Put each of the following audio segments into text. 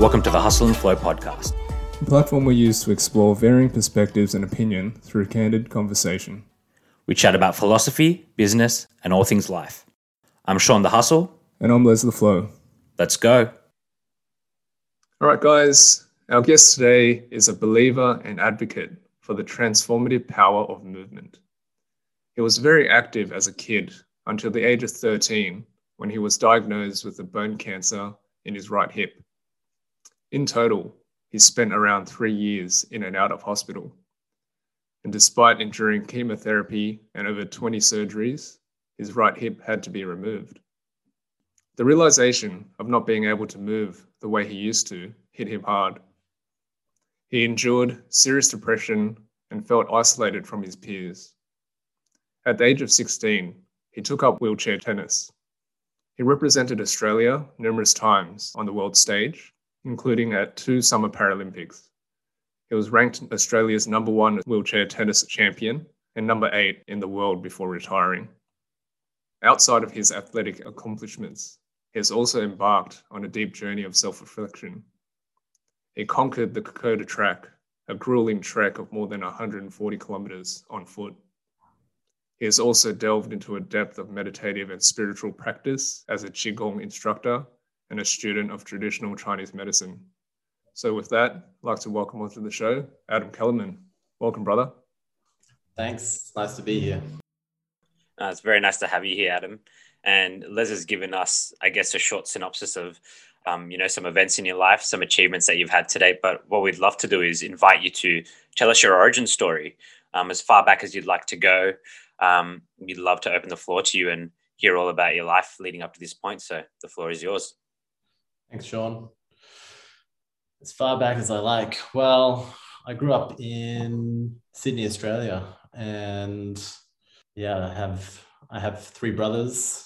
Welcome to the Hustle and Flow podcast, a platform we use to explore varying perspectives and opinion through candid conversation. We chat about philosophy, business, and all things life. I'm Shaun the Hustle. And I'm Les the Flow. Let's go. All right, guys. Our guest today is a believer and advocate for the transformative power of movement. He was very active as a kid until the age of 13 when he was diagnosed with a bone cancer in his right hip. In total, he spent around three years in and out of hospital. And despite enduring chemotherapy and over 20 surgeries, his right hip had to be removed. The realization of not being able to move the way he used to hit him hard. He endured serious depression and felt isolated from his peers. At the age of 16, he took up wheelchair tennis. He represented Australia numerous times on the world stage including at two Summer Paralympics. He was ranked Australia's number one wheelchair tennis champion and number eight in the world before retiring. Outside of his athletic accomplishments, he has also embarked on a deep journey of self reflection. He conquered the Kokoda Track, a grueling trek of more than 140 kilometers on foot. He has also delved into a depth of meditative and spiritual practice as a Qigong instructor and a student of traditional Chinese medicine. So, with that, I'd like to welcome onto the show Adam Kellerman. Welcome, brother. Thanks. Nice to be here. Uh, it's very nice to have you here, Adam. And Les has given us, I guess, a short synopsis of, um, you know, some events in your life, some achievements that you've had today. But what we'd love to do is invite you to tell us your origin story, um, as far back as you'd like to go. Um, we'd love to open the floor to you and hear all about your life leading up to this point. So the floor is yours. Thanks, Shaun. As far back as I like. Well, I grew up in Sydney, Australia, and yeah, I have I have three brothers,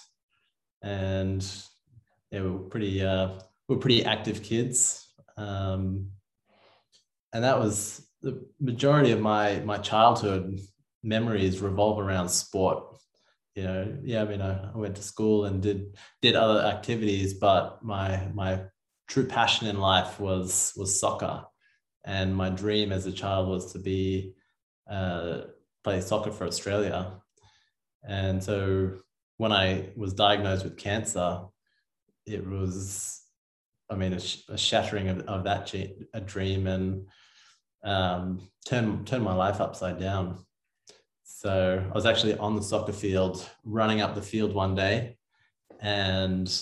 and yeah, we were pretty uh, we were pretty active kids, um, and that was the majority of my my childhood memories revolve around sport you know, yeah, I mean, I, I went to school and did did other activities, but my my true passion in life was was soccer, and my dream as a child was to be uh, play soccer for Australia. And so when I was diagnosed with cancer, it was, I mean, a, sh- a shattering of, of that a dream and um, turned turned my life upside down. So I was actually on the soccer field, running up the field one day, and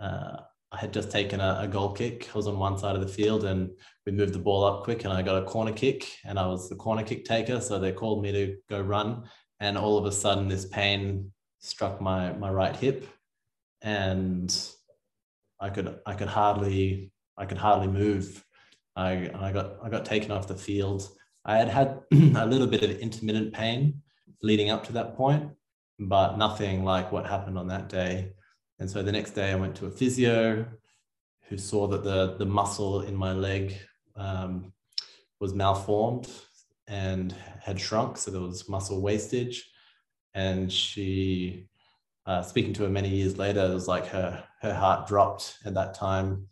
uh, I had just taken a, a, goal kick. I was on one side of the field, and we moved the ball up quick, and I got a corner kick, and I was the corner kick taker. So they called me to go run, and all of a sudden, this pain struck my my right hip, and I could I could hardly I could hardly move. I I got I got taken off the field I had had a little bit of intermittent pain leading up to that point, but nothing like what happened on that day. And so the next day I went to a physio who saw that the, the muscle in my leg um, was malformed and had shrunk. So there was muscle wastage. And she, uh, speaking to her many years later, it was like her, her heart dropped at that time.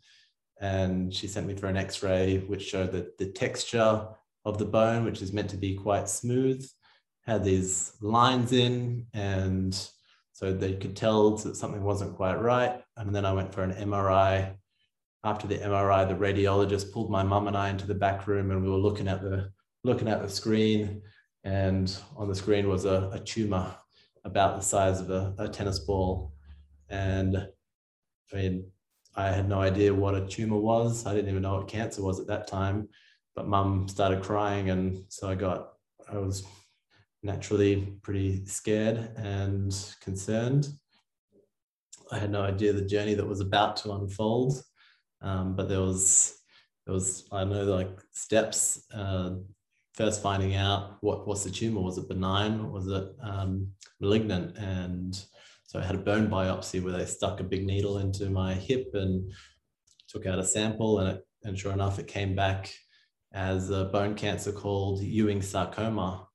And she sent me for an x ray, which showed that the texture of the bone, which is meant to be quite smooth, had these lines in, and so they could tell that something wasn't quite right. And then I went for an MRI. After the MRI, the radiologist pulled my mum and I into the back room, and we were looking at the looking at the screen, and on the screen was a, a tumor about the size of a, a tennis ball. And I mean, I had no idea what a tumor was. I didn't even know what cancer was at that time but mum started crying and so i got i was naturally pretty scared and concerned. I had no idea the journey that was about to unfold um, but there was there was i know like steps uh, first finding out what was the tumor was it benign was it um, malignant? And so i had a bone biopsy where they stuck a big needle into my hip and took out a sample and it, and sure enough it came back as a bone cancer called Ewing sarcoma.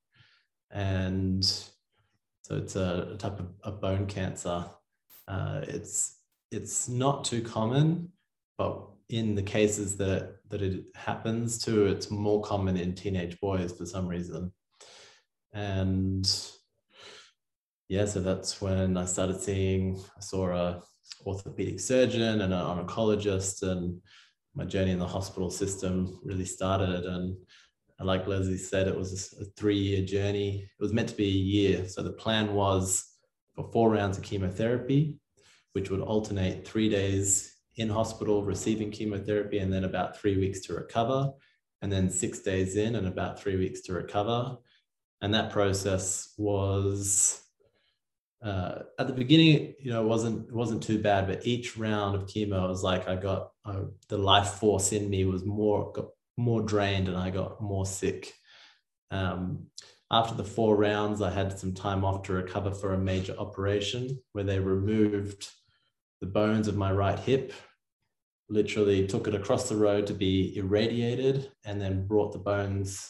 And so it's a type of, of bone cancer. Uh, it's, it's not too common, but in the cases that that it happens to, it's more common in teenage boys for some reason. And yeah, so that's when I started seeing, I saw a orthopedic surgeon and an oncologist and my journey in the hospital system really started. And like Leslie said, it was a three year journey. It was meant to be a year. So the plan was for four rounds of chemotherapy, which would alternate three days in hospital receiving chemotherapy and then about three weeks to recover, and then six days in and about three weeks to recover. And that process was uh, at the beginning, you know, it wasn't it wasn't too bad, but each round of chemo was like I got uh, the life force in me was more got more drained, and I got more sick. Um, after the four rounds, I had some time off to recover for a major operation where they removed the bones of my right hip, literally took it across the road to be irradiated, and then brought the bones,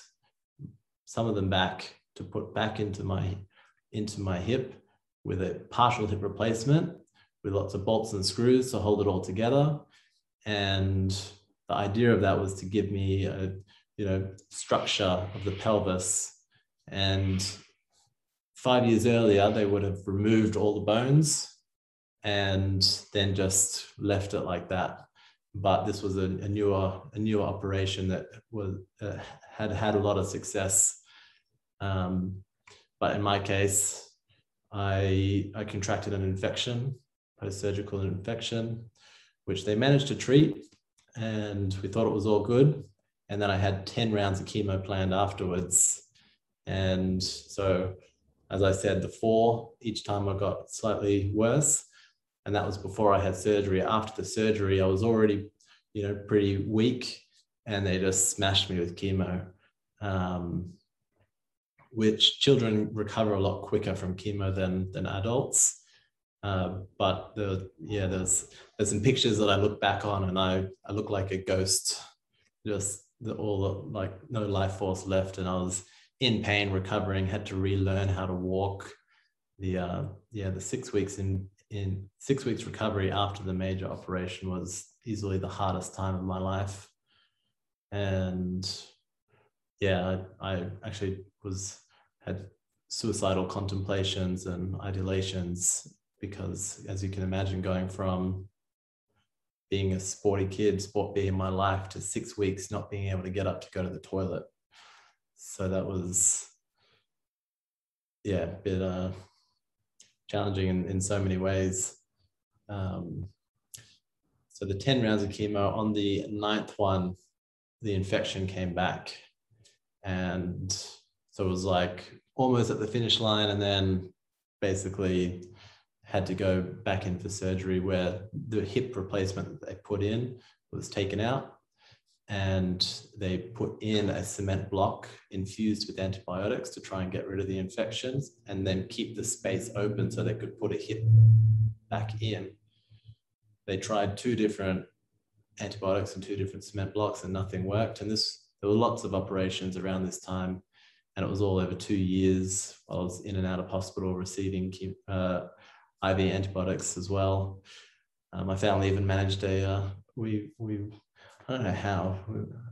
some of them back to put back into my into my hip with a partial hip replacement with lots of bolts and screws to hold it all together. And the idea of that was to give me a you know structure of the pelvis. And five years earlier, they would have removed all the bones and then just left it like that. But this was a, a newer a newer operation that was uh, had had a lot of success. Um, but in my case, I, I contracted an infection, post-surgical infection, which they managed to treat, and we thought it was all good. And then I had 10 rounds of chemo planned afterwards. And so, as I said, the four, each time I got slightly worse. And that was before I had surgery. After the surgery, I was already, you know, pretty weak, and they just smashed me with chemo. Um, which children recover a lot quicker from chemo than than adults. Uh, but the yeah, there's there's some pictures that I look back on, and I I look like a ghost, just the, all the, like no life force left, and I was in pain, recovering, had to relearn how to walk. The uh, yeah, the six weeks in in six weeks recovery after the major operation was easily the hardest time of my life, and yeah, I, I actually was had suicidal contemplations and ideations because as you can imagine going from being a sporty kid sport being my life to six weeks not being able to get up to go to the toilet. So that was yeah a bit uh, challenging in, in so many ways. Um, so the 10 rounds of chemo on the ninth one the infection came back and so it was like almost at the finish line and then basically had to go back in for surgery where the hip replacement that they put in was taken out and they put in a cement block infused with antibiotics to try and get rid of the infections and then keep the space open so they could put a hip back in. They tried two different antibiotics and two different cement blocks and nothing worked. And this there were lots of operations around this time and it was all over two years. I was in and out of hospital receiving uh, IV antibiotics as well. Uh, my family even managed a uh, we we I don't know how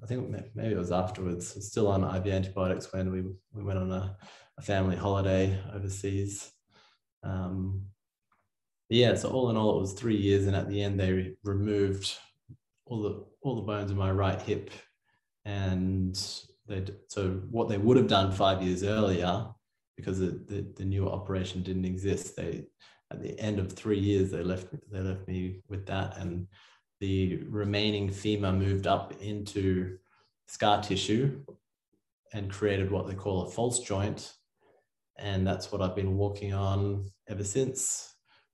I think maybe it was afterwards. Still on IV antibiotics when we we went on a, a family holiday overseas. Um, yeah, so all in all, it was three years, and at the end, they removed all the all the bones in my right hip, and so what they would have done five years earlier because the, the, the new operation didn't exist they at the end of three years they left they left me with that. And the remaining femur moved up into scar tissue and created what they call a false joint. And that's what i've been walking on ever since.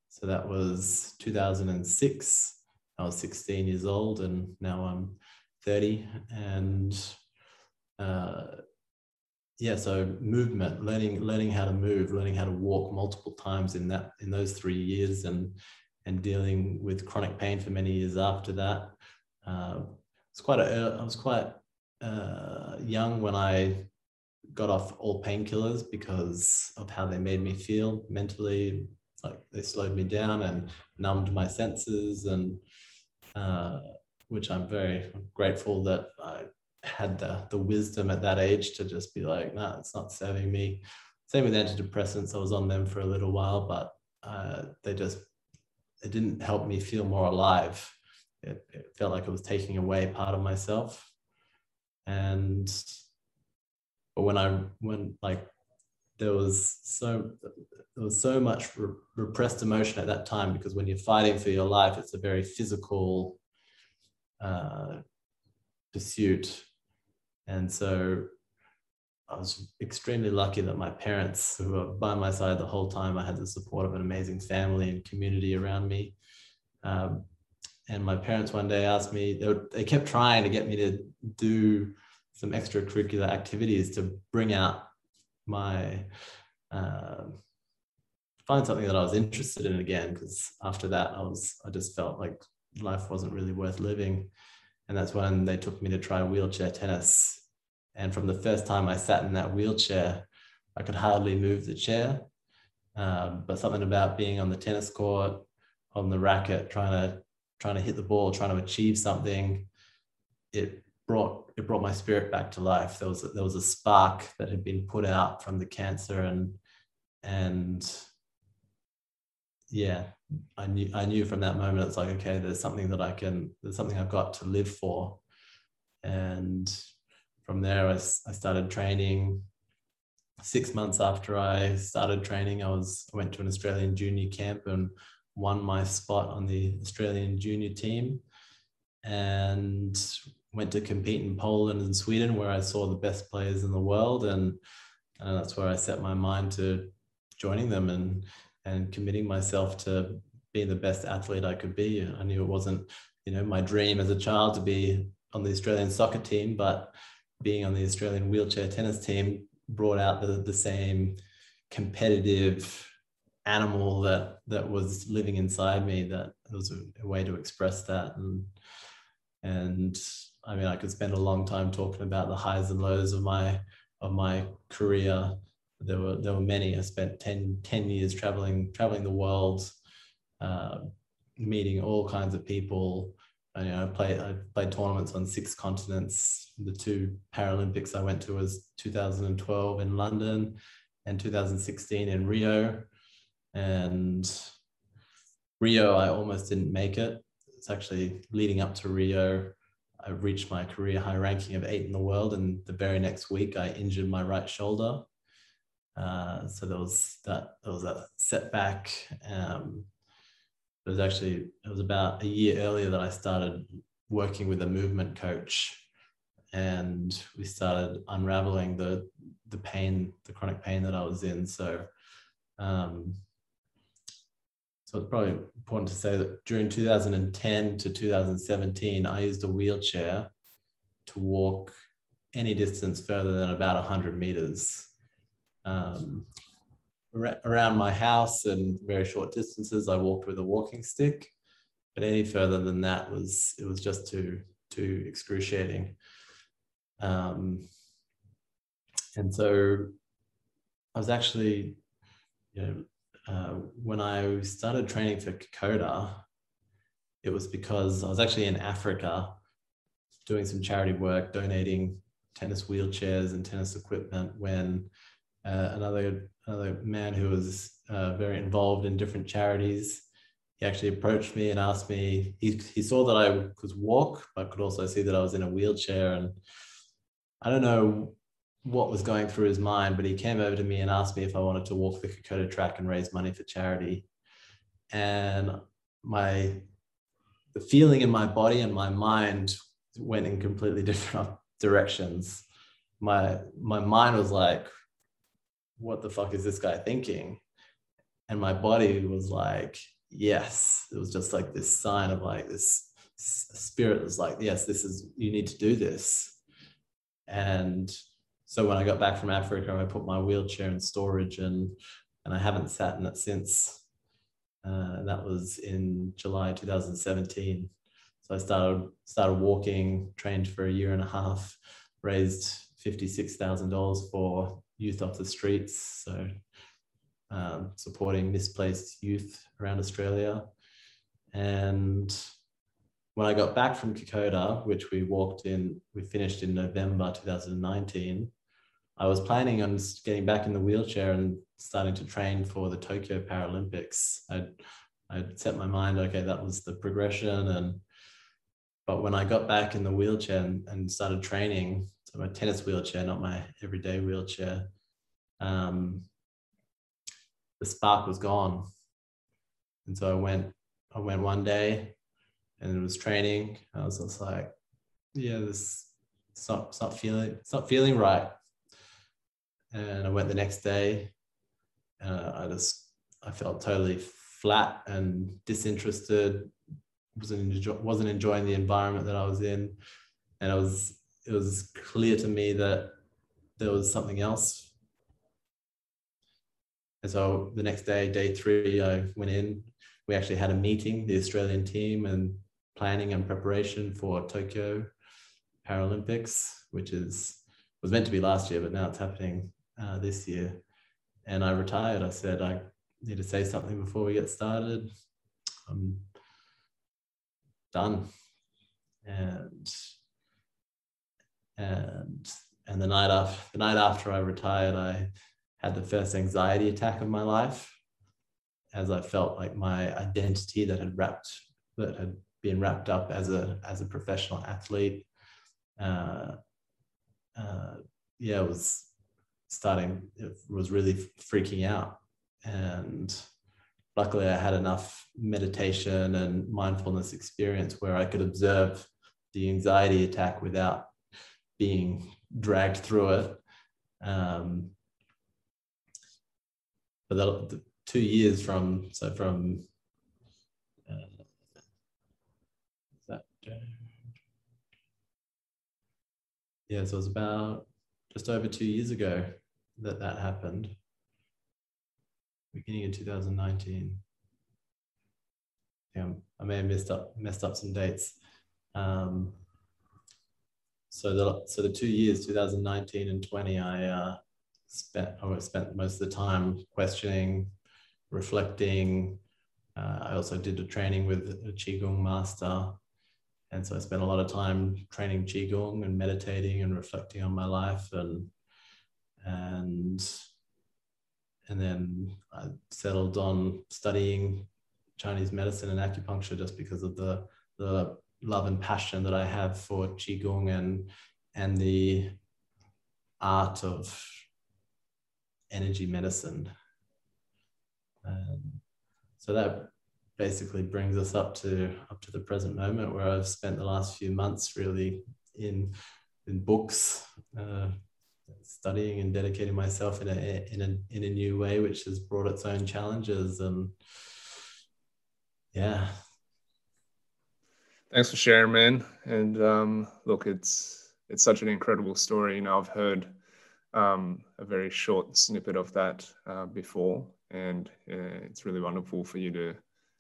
So that was 2006 i was 16 years old and now i'm 30 and uh, yeah so movement learning learning how to move learning how to walk multiple times in that in those three years and and dealing with chronic pain for many years after that. Uh, it's quite a, i was quite uh, young when i got off all painkillers because of how they made me feel mentally like they slowed me down and numbed my senses and uh, which I'm very grateful that I had the, the wisdom at that age to just be like, no, nah, it's not serving me. Same with antidepressants. I was on them for a little while, but uh, they just, it didn't help me feel more alive. It, it felt like it was taking away part of myself. And, but when I, when like, there was so there was so much re- repressed emotion at that time because when you're fighting for your life, it's a very physical uh, pursuit, and so I was extremely lucky that my parents, who were by my side the whole time, I had the support of an amazing family and community around me. Um, and my parents one day asked me, they, they kept trying to get me to do some extracurricular activities to bring out my uh, find something that I was interested in again because after that I was I just felt like life wasn't really worth living. And that's when they took me to try wheelchair tennis. And from the first time I sat in that wheelchair I could hardly move the chair. Um, but something about being on the tennis court on the racket trying to trying to hit the ball trying to achieve something it brought it brought my spirit back to life. There was a, there was a spark that had been put out from the cancer, and and yeah, I knew I knew from that moment it's like okay, there's something that I can there's something I've got to live for, and from there I, I started training. Six months after I started training, I was I went to an Australian junior camp and won my spot on the Australian junior team. And went to compete in Poland and Sweden, where I saw the best players in the world, and, and that's where I set my mind to joining them. And and committing myself to being the best athlete I could be. I knew it wasn't, you know, my dream as a child to be on the Australian soccer team, but being on the Australian wheelchair tennis team brought out the, the same competitive animal that that was living inside me that was a, a way to express that and and I mean, I could spend a long time talking about the highs and lows of my of my career. There were there were many. I spent 10, 10 years traveling traveling the world, uh, meeting all kinds of people. And, you know, I played I played tournaments on six continents. The two Paralympics I went to was 2012 in London, and 2016 in Rio. And Rio, I almost didn't make it. It's actually leading up to Rio. I reached my career high ranking of eight in the world, and the very next week I injured my right shoulder. Uh, so there was that. There was a setback. Um, it was actually it was about a year earlier that I started working with a movement coach, and we started unraveling the the pain, the chronic pain that I was in. So um, so it's probably important to say that during 2010 to 2017, I used a wheelchair to walk any distance further than about 100 meters. Um, around my house and very short distances, I walked with a walking stick, but any further than that was it was just too too excruciating. Um, and so I was actually, you know, uh, when I started training for Kokoda, it was because I was actually in Africa doing some charity work, donating tennis wheelchairs and tennis equipment when uh, another another man who was uh, very involved in different charities he actually approached me and asked me he, he saw that i could walk but could also see that i was in a wheelchair and i don't know what was going through his mind, but he came over to me and asked me if I wanted to walk the Kokoda track and raise money for charity. And my the feeling in my body and my mind went in completely different directions. My my mind was like, what the fuck is this guy thinking? And my body was like, yes. It was just like this sign of like this spirit was like, yes, this is you need to do this. And so when I got back from Africa, I put my wheelchair in storage and and I haven't sat in it since. Uh, that was in July 2017. So I started started walking, trained for a year and a half, raised fifty six thousand dollars for youth off the streets. So um, supporting misplaced youth around Australia, and when I got back from Kokoda, which we walked in, we finished in November 2019, I was planning on getting back in the wheelchair and starting to train for the Tokyo Paralympics. I'd, I'd set my mind, okay, that was the progression. And but when I got back in the wheelchair and started training, my tennis wheelchair, not my everyday wheelchair, um, the spark was gone. And so I went, I went one day and it was training. I was just like, yeah, this it's not, it's not feeling, it's not feeling right. And I went the next day and I just, I felt totally flat and disinterested. wasn't wasn't enjoying the environment that I was in, and I was it was clear to me that there was something else. And so the next day, day three, I went in. We actually had a meeting, the Australian team, and planning and preparation for Tokyo Paralympics, which is was meant to be last year, but now it's happening uh, this year. And I retired. I said I need to say something before we get started. I'm done. And and and the night after the night after I retired, I had the first anxiety attack of my life as I felt like my identity that had wrapped that had been wrapped up as a as a professional athlete uh, uh, yeah it was starting it was really freaking out. And luckily I had enough meditation and mindfulness experience where I could observe the anxiety attack without being dragged through it. Um, but the, the, two years from so from uh, that yeah, so it was about just over two years ago that that happened beginning of 2019. Yeah, I may have messed up messed up some dates. Um, so the so the two years, 2019 and 20, I uh, spent I spent most of the time questioning, reflecting. Uh, I also did a training with a qigong master, and so I spent a lot of time training qigong and meditating and reflecting on my life and and and then I settled on studying Chinese medicine and acupuncture just because of the the love and passion that I have for qigong and and the art of energy medicine. Um, so that basically brings us up to up to the present moment where I've spent the last few months really in in books, uh, studying and dedicating myself in a in a in a new way, which has brought its own challenges. And yeah. Thanks for sharing, man. And um, look, it's it's such an incredible story. You know, I've heard um, a very short snippet of that uh, before, and uh, it's really wonderful for you to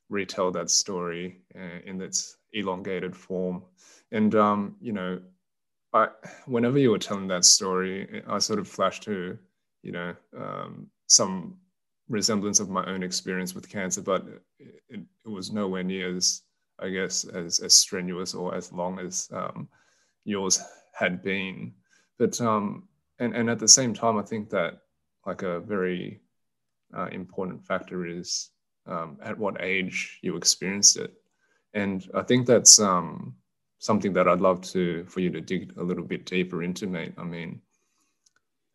retell that story uh, in its elongated form. And um, you know, I, whenever you were telling that story, I sort of flashed to, you know, um, some resemblance of my own experience with cancer, but it, it, was nowhere near as, I guess, as, as strenuous or as long as um, yours had been. But um, and and at the same time, I think that like a very uh, important factor is um, at what age you experienced it, and I think that's um, something that I'd love to for you to dig a little bit deeper into, mate. I mean,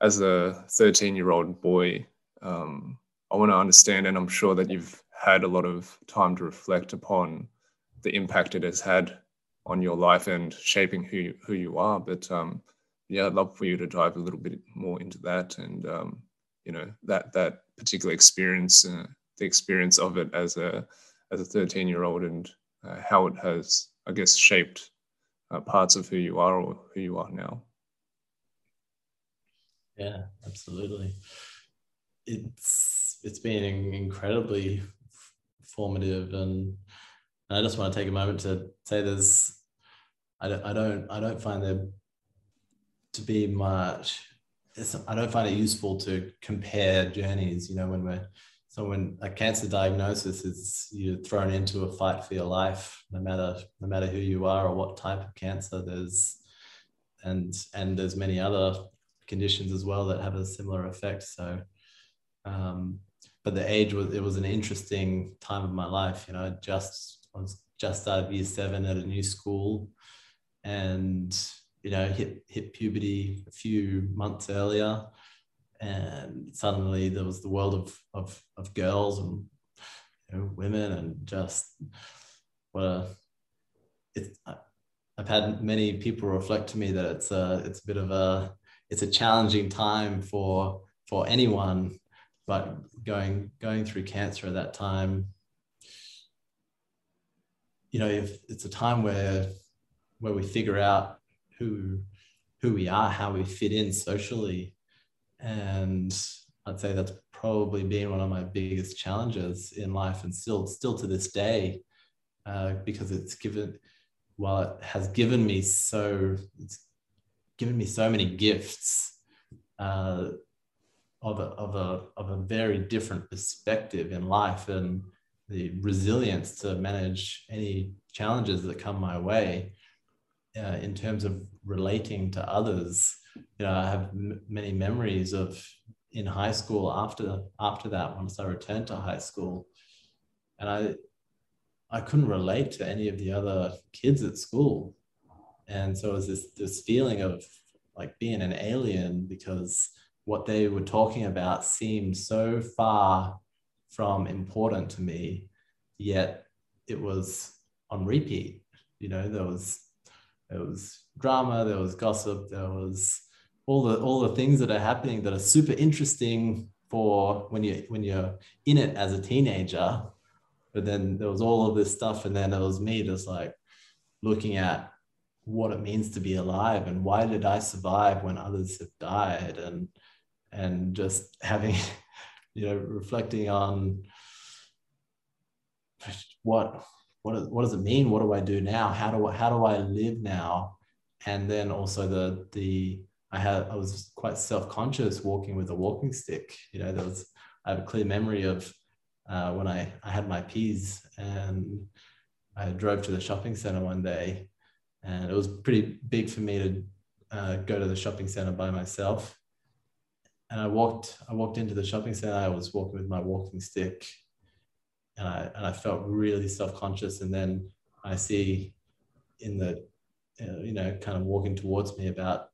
as a 13 year old boy, um, I want to understand, and I'm sure that you've had a lot of time to reflect upon the impact it has had on your life and shaping who you, who you are. But um, yeah, I'd love for you to dive a little bit more into that, and um, you know that that particular experience, uh, the experience of it as a as a 13 year old, and uh, how it has, I guess, shaped uh, parts of who you are or who you are now. Yeah, absolutely. It's it's been incredibly formative, and I just want to take a moment to say there's I don't I don't I don't find there to be much. I don't find it useful to compare journeys. You know, when we're so when a cancer diagnosis is you're thrown into a fight for your life, no matter no matter who you are or what type of cancer. There's and and there's many other conditions as well that have a similar effect. So, um, but the age was it was an interesting time of my life. You know, just I was just of year seven at a new school, and you know hit hit puberty a few months earlier. And suddenly there was the world of of, of girls and you know, women and just what a it's I've had many people reflect to me that it's a it's a bit of a it's a challenging time for for anyone but going going through cancer at that time you know if it's a time where where we figure out who who we are how we fit in socially. And I'd say that's probably been one of my biggest challenges in life, and still still to this day, uh, because it's given while it has given me so it's given me so many gifts uh, of a, of a of a very different perspective in life. And the resilience to manage any challenges that come my way uh, in terms of relating to others. You know, I have m- many memories of in high school after after that once I returned to high school, and I I couldn't relate to any of the other kids at school, and so it was this this feeling of like being an alien because what they were talking about seemed so far from important to me, yet it was on repeat. You know, there was there was drama, there was gossip, there was all the all the things that are happening that are super interesting for when you when you're in it as a teenager. But then there was all of this stuff, and then it was me just like looking at what it means to be alive and why did I survive when others have died and and just having you know reflecting on what what, what does it mean? What do I do now? How do I, how do I live now? And then also the, the, I had, I was quite self-conscious walking with a walking stick. You know, there was, I have a clear memory of uh, when I, I had my P's and I drove to the shopping center one day and it was pretty big for me to uh, go to the shopping center by myself. And I walked, I walked into the shopping center. I was walking with my walking stick and I and I felt really self conscious. And then I see in the uh, you know kind of walking towards me about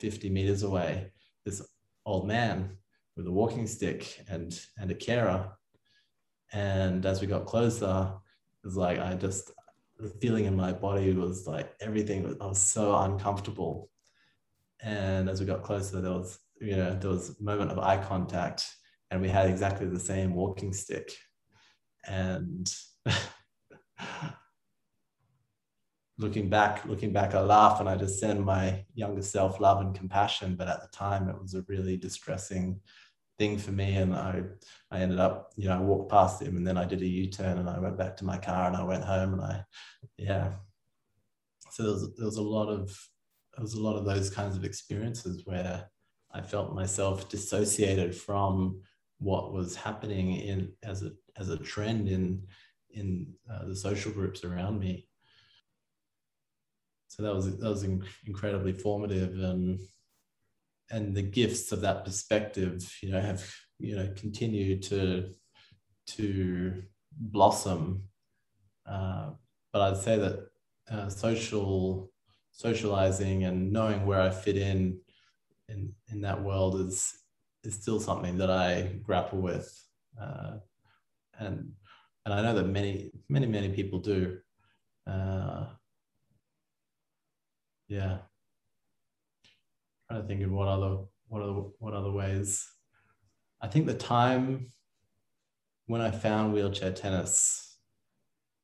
50 meters away this old man with a walking stick and and a carer. And as we got closer, it was like I just the feeling in my body was like everything was, I was so uncomfortable. And as we got closer, there was you know there was a moment of eye contact, and we had exactly the same walking stick. And looking back looking back i laugh and i just send my younger self love and compassion. But at the time it was a really distressing thing for me. And i i ended up you know i walked past him and then i did a u-turn and i went back to my car and i went home and i yeah. So there was, there was a lot of there was a lot of those kinds of experiences where i felt myself dissociated from what was happening in as a as a trend in in uh, the social groups around me. So that was that was incredibly formative, and and the gifts of that perspective, you know, have you know continued to to blossom. Uh, but I'd say that uh, social socializing and knowing where I fit in in in that world is is still something that I grapple with. Uh, and and I know that many many many people do. Uh, yeah, I'm trying to think of what other what other what other ways. I think the time when I found wheelchair tennis,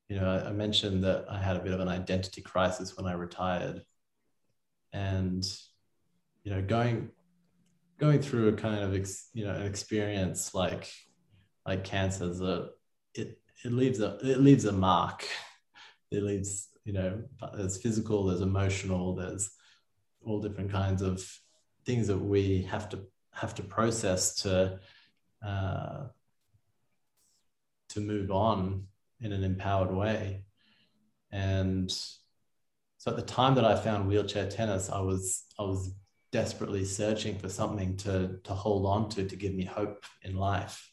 you know, I, I mentioned that I had a bit of an identity crisis when I retired, and you know, going going through a kind of ex, you know an experience like like cancer a it it leaves a it leaves a mark. It leaves you know there's physical, there's emotional, there's all different kinds of things that we have to have to process to uh, to move on in an empowered way. And so at the time that I found wheelchair tennis, I was I was desperately searching for something to to hold on to to give me hope in life.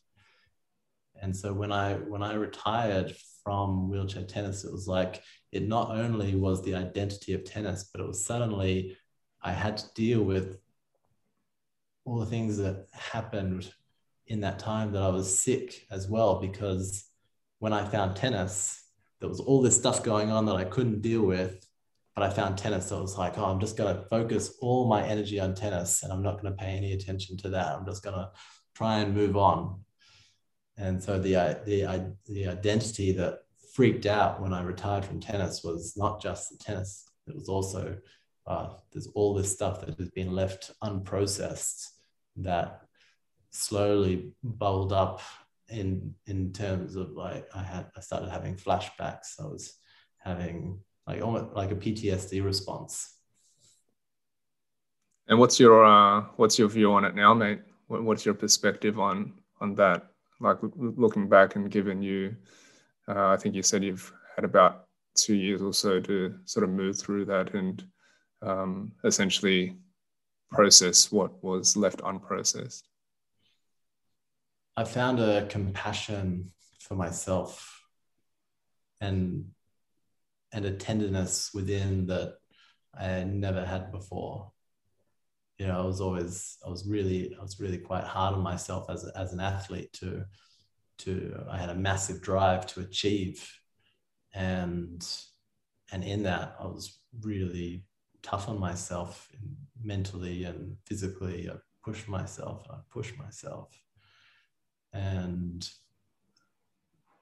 And so when I when I retired from wheelchair tennis, it was like it not only was the identity of tennis, but it was suddenly I had to deal with all the things that happened in that time that I was sick as well, because when I found tennis, there was all this stuff going on that I couldn't deal with. But I found tennis, so it was like, oh, I'm just going to focus all my energy on tennis and I'm not going to pay any attention to that. I'm just going to try and move on. And so the, the, the identity that freaked out when I retired from tennis was not just the tennis, it was also uh, there's all this stuff that has been left unprocessed that slowly bubbled up in in terms of like I had I started having flashbacks. I was having like almost like a PTSD response. And what's your uh, what's your view on it now, mate? What's your perspective on on that? Like looking back and given you, uh, I think you said you've had about two years or so to sort of move through that and um, essentially process what was left unprocessed. I found a compassion for myself and and a tenderness within that I never had before. You know, I was always I was really I was really quite hard on myself as as an athlete to to I had a massive drive to achieve and and in that I was really tough on myself mentally and physically. I pushed myself I pushed myself and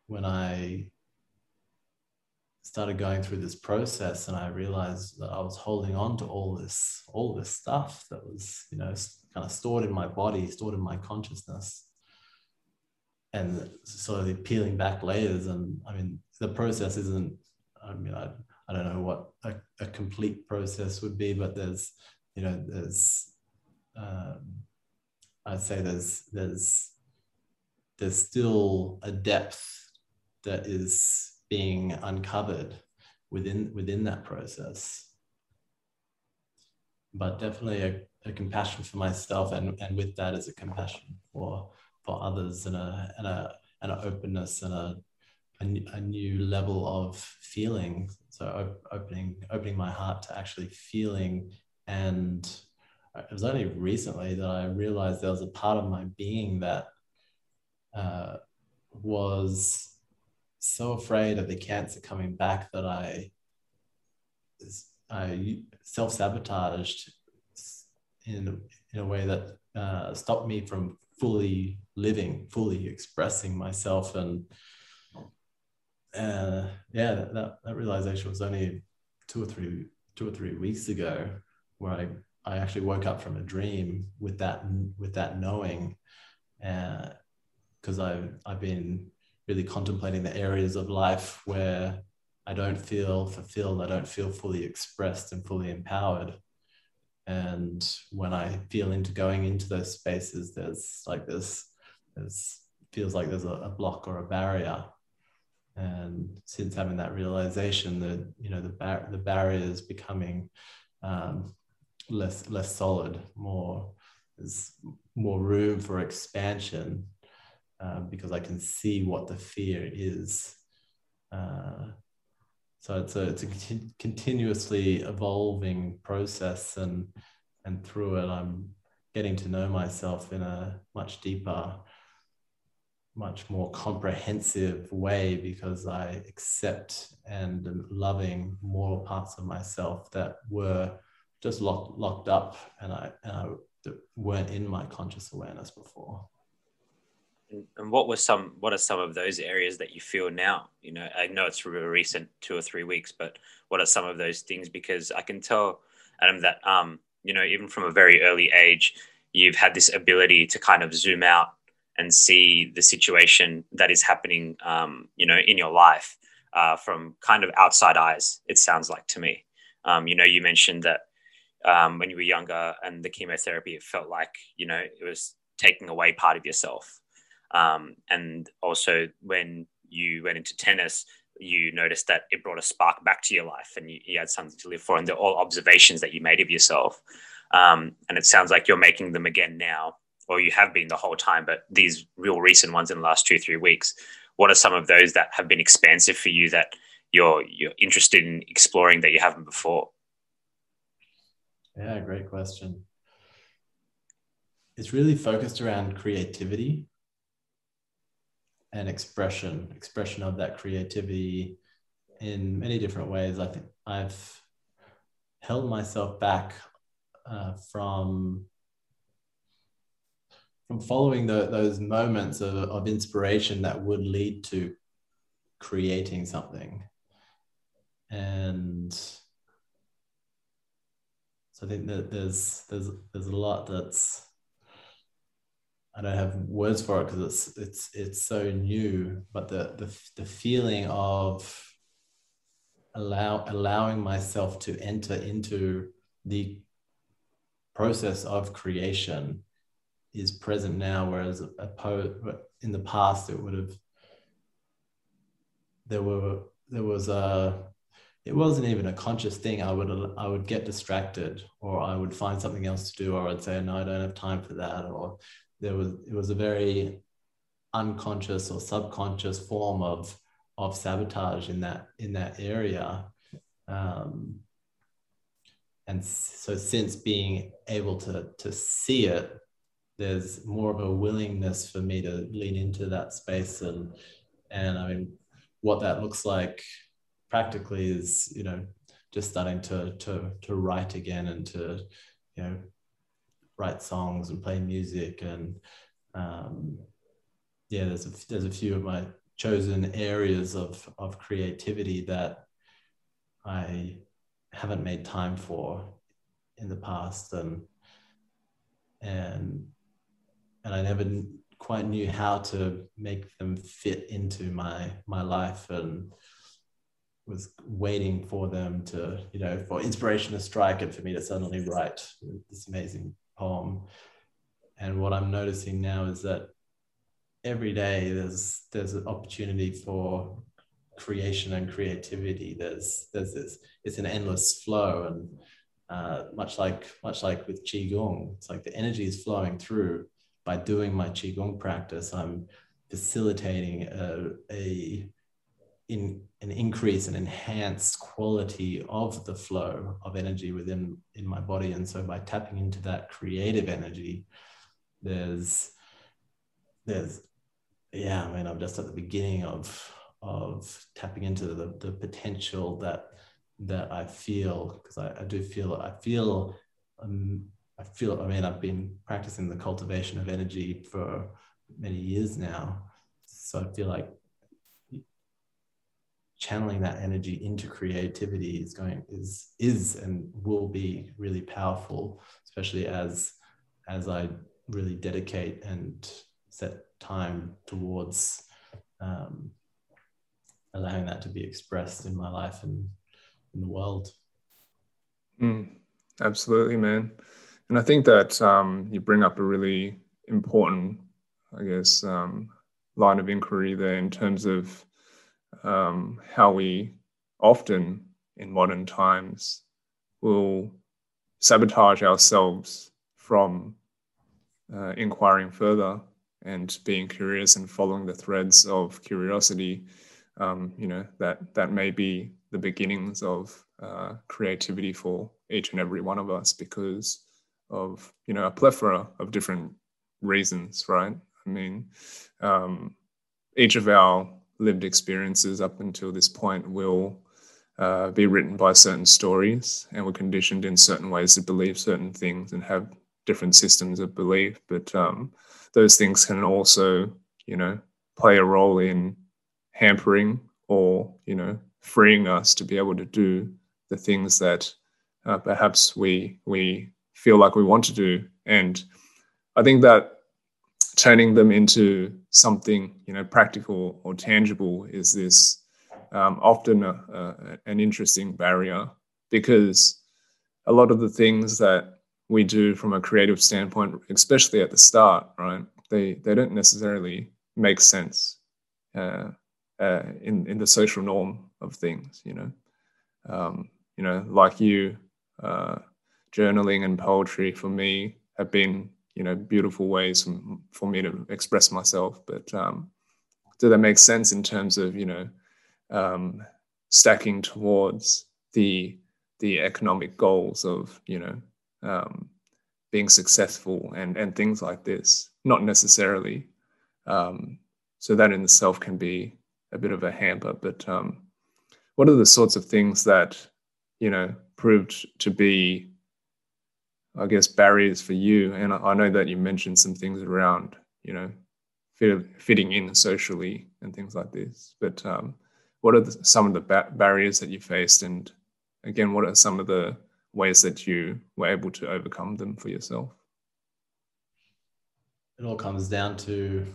when I started going through this process and I realized that I was holding on to all this, all this stuff that was, you know, kind of stored in my body, stored in my consciousness. And slowly peeling back layers. And I mean, the process isn't, I mean, I, I don't know what a, a complete process would be, but there's, you know, there's, um, I'd say there's, there's there's still a depth that is being uncovered within within that process. But definitely a, a compassion for myself and, and with that is a compassion for for others and a and a and an openness and a, a, new level of feeling. So op- opening opening my heart to actually feeling. And it was only recently that I realized there was a part of my being that uh, was so afraid of the cancer coming back that I I self sabotaged in in a way that uh, stopped me from fully living, fully expressing myself, and uh, yeah, that, that realization was only two or three two or three weeks ago, where I I actually woke up from a dream with that with that knowing, uh, because I've, I've been really contemplating the areas of life where I don't feel fulfilled, I don't feel fully expressed and fully empowered. And when I feel into going into those spaces, there's like this, there's feels like there's a, a block or a barrier. And since having that realization that you know the bar- the barrier is becoming um, less less solid, more there's more room for expansion um, because I can see what the fear is. Uh, so it's a it's a continuously evolving process, and and through it, I'm getting to know myself in a much deeper, much more comprehensive way because I accept and am loving more parts of myself that were just locked locked up and I and I weren't in my conscious awareness before and what were some what are some of those areas that you feel now? You know i know it's really recent two or three weeks but what are some of those things? Because i can tell adam that um you know even from a very early age you've had this ability to kind of zoom out and see the situation that is happening um, you know in your life uh, from kind of outside eyes it sounds like to me. Um, you know you mentioned that um, when you were younger and the chemotherapy it felt like you know it was taking away part of yourself Um, and also, when you went into tennis, you noticed that it brought a spark back to your life and you, you had something to live for. And they're all observations that you made of yourself. Um, and it sounds like you're making them again now, or you have been the whole time, but these real recent ones in the last two, three weeks. What are some of those that have been expansive for you that you're you're interested in exploring that you haven't before? Yeah, great question. It's really focused around creativity and expression, expression of that creativity in many different ways. I think I've held myself back uh, from from following the, those moments of, of inspiration that would lead to creating something and so I think that there's there's there's a lot that's I don't have words for it because it's it's it's so new, but the the the feeling of allow allowing myself to enter into the process of creation is present now, whereas poet in the past it would have there were there was a it wasn't even a conscious thing. I would I would get distracted, or I would find something else to do, or I'd say, "No, I don't have time for that," or there was it was a very unconscious or subconscious form of of sabotage in that in that area. Um, and so, since being able to to see it, there's more of a willingness for me to lean into that space and and I mean, what that looks like practically is you know just starting to to to write again and to you know write songs and play music and um, yeah there's a there's a few of my chosen areas of of creativity that I haven't made time for in the past and and and I never quite knew how to make them fit into my my life and was waiting for them to, you know, for inspiration to strike and for me to suddenly write this amazing poem. And what I'm noticing now is that every day there's there's an opportunity for creation and creativity. There's there's this it's an endless flow and uh, much like much like with qigong, it's like the energy is flowing through. By doing my qigong practice, I'm facilitating a, a in an increase and enhanced quality of the flow of energy within in my body. And so by tapping into that creative energy there's there's yeah i mean i'm just at the beginning of of tapping into the, the potential that that i feel because I, I, do feel i feel um, i feel i mean i've been practicing the cultivation of energy for many years now. So i feel like channeling that energy into creativity is going is is and will be really powerful especially as as i really dedicate and set time towards um, allowing that to be expressed in my life and in the world. Mm, absolutely man. And i think that um, you bring up a really important i guess um, line of inquiry there in terms of um, how we often in modern times will sabotage ourselves from uh, inquiring further and being curious and following the threads of curiosity. Um, you know that that may be the beginnings of uh, creativity for each and every one of us because of you know a plethora of different reasons, right? I mean, um, each of our lived experiences up until this point will uh, be written by certain stories, and we're conditioned in certain ways to believe certain things and have different systems of belief. But um, those things can also, you know, play a role in hampering or, you know, freeing us to be able to do the things that uh, perhaps we we feel like we want to do. And I think that turning them into something you know practical or tangible is this um, often a, a, an interesting barrier because a lot of the things that we do from a creative standpoint especially at the start right they they don't necessarily make sense uh, uh, in in the social norm of things. You know, um, you know, like you, uh, journaling and poetry for me have been you know beautiful ways for me to express myself. But um, do that make sense in terms of you know um, stacking towards the the economic goals of you know um, being successful and and things like this? Not necessarily. Um, so that in itself can be a bit of a hamper. But um, what are the sorts of things that you know proved to be i guess barriers for you. And i know that you mentioned some things around you know fit, fitting in socially and things like this. But um, what are the, some of the ba- barriers that you faced? And again what are some of the ways that you were able to overcome them for yourself? It all comes down to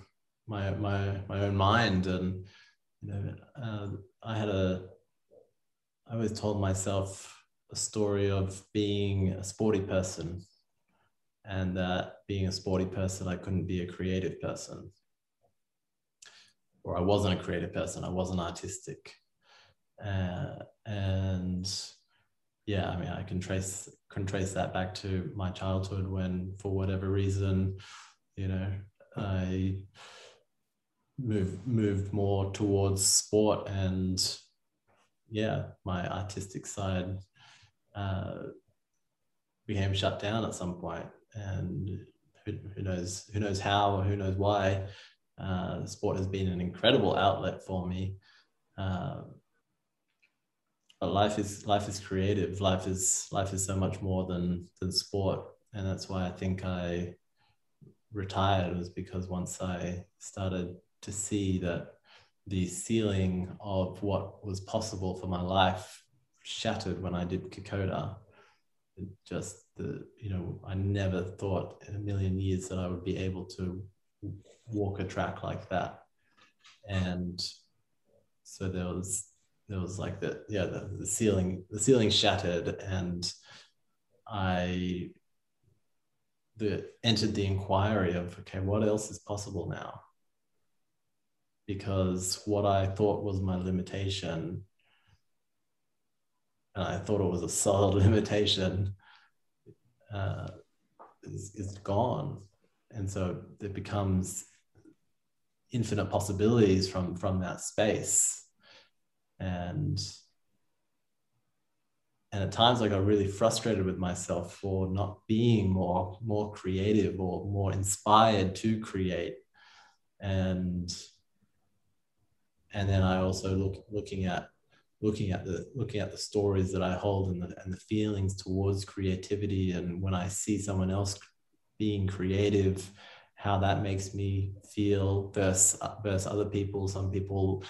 my my my own mind. And you know uh, i had a i always told myself a story of being a sporty person and that being a sporty person i couldn't be a creative person or I wasn't a creative person, I wasn't artistic. Uh, and yeah, I mean, I can trace can trace that back to my childhood when, for whatever reason, you know, I moved moved more towards sport and yeah, my artistic side uh, became shut down at some point, and who, who knows who knows how or who knows why. Uh, sport has been an incredible outlet for me. Uh, but life is life is creative. Life is life is so much more than than sport, and that's why I think I retired was because once I started to see that the ceiling of what was possible for my life shattered when I did Kokoda. Just the you know I never thought in a million years that I would be able to walk a track like that and so there was there was like the yeah the, the ceiling the ceiling shattered and i the entered the inquiry of okay what else is possible now because what i thought was my limitation and i thought it was a solid limitation uh, is, is gone. And so it becomes infinite possibilities from from that space. And and at times I got really frustrated with myself for not being more more creative or more inspired to create. And and then I also look looking at looking at the looking at the stories that I hold and the, and the feelings towards creativity and when I see someone else being creative how that makes me feel versus versus other people. Some people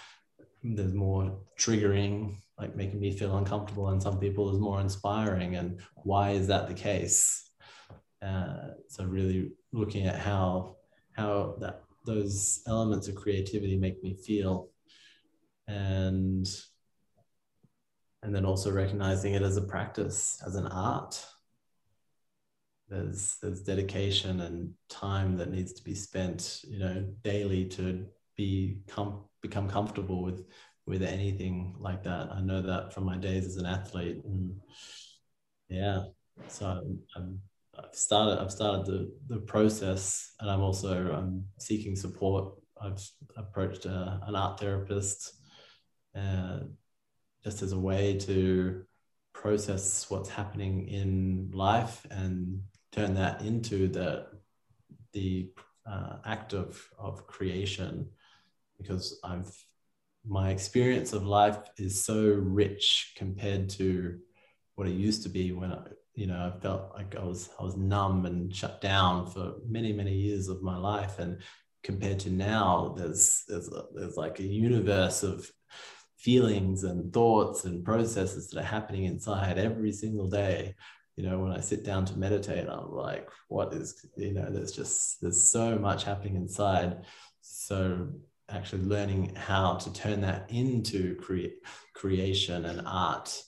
there's more triggering, like making me feel uncomfortable, and some people is more inspiring. And why is that the case? Uh, so really looking at how how that those elements of creativity make me feel, and and then also recognizing it as a practice, as an art. There's there's dedication and time that needs to be spent you know daily to be com- become comfortable with with anything like that. I know that from my days as an athlete and yeah. So I'm, i've started i've started the the process and i'm also i'm seeking support. I've approached a, an art therapist uh, just as a way to process what's happening in life and turn that into the the uh, act of of creation. Because I've my experience of life is so rich compared to what it used to be when I you know I felt like I was I was numb and shut down for many many years of my life. And compared to now there's there's there's like a universe of feelings and thoughts and processes that are happening inside every single day. You know when i sit down to meditate i'm like what is you know there's just there's so much happening inside. So actually learning how to turn that into create creation and art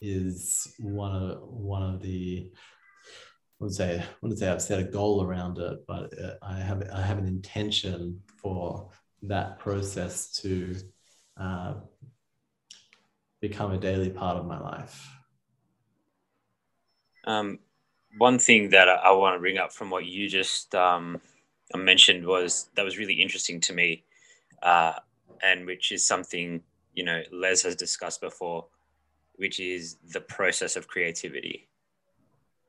is one of one of the I wouldn't say I wouldn't say I've set a goal around it, but uh, I have I have an intention for that process to uh, become a daily part of my life. Um, one thing that I, want to bring up from what you just um, mentioned was that was really interesting to me, uh, and which is something you know Les has discussed before, which is the process of creativity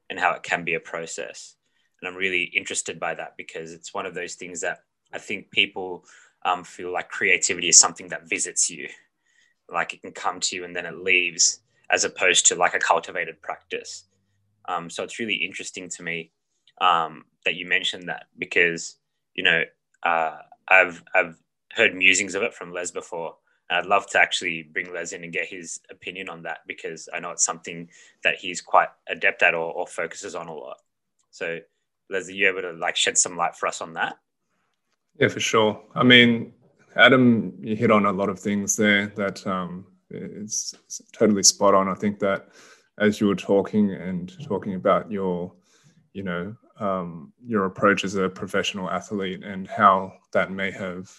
and how it can be a process. And I'm really interested by that because it's one of those things that I think people um, feel like creativity is something that visits you, like it can come to you and then it leaves, as opposed to like a cultivated practice. Um, so it's really interesting to me um, that you mentioned that because you know uh, I've I've heard musings of it from Les before, I'd love to actually bring Les in and get his opinion on that because I know it's something that he's quite adept at or, or focuses on a lot. So, Les, are you able to like shed some light for us on that? Yeah, for sure. I mean, Adam, you hit on a lot of things there that um, it's, totally spot on. I think that as you were talking and talking about your, you know, um, your approach as a professional athlete and how that may have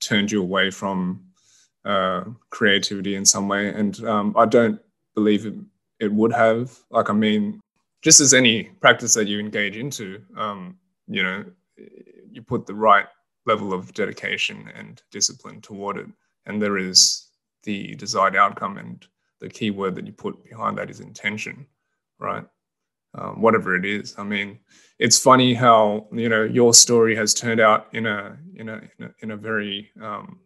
turned you away from uh, creativity in some way. And um, I don't believe it, it, would have. Like, I mean, just as any practice that you engage into, um, you know, you put the right level of dedication and discipline toward it, and there is the desired outcome. And the key word that you put behind that is intention, right? Um, whatever it is. I mean, it's funny how you know your story has turned out in a in a in a, in a very um,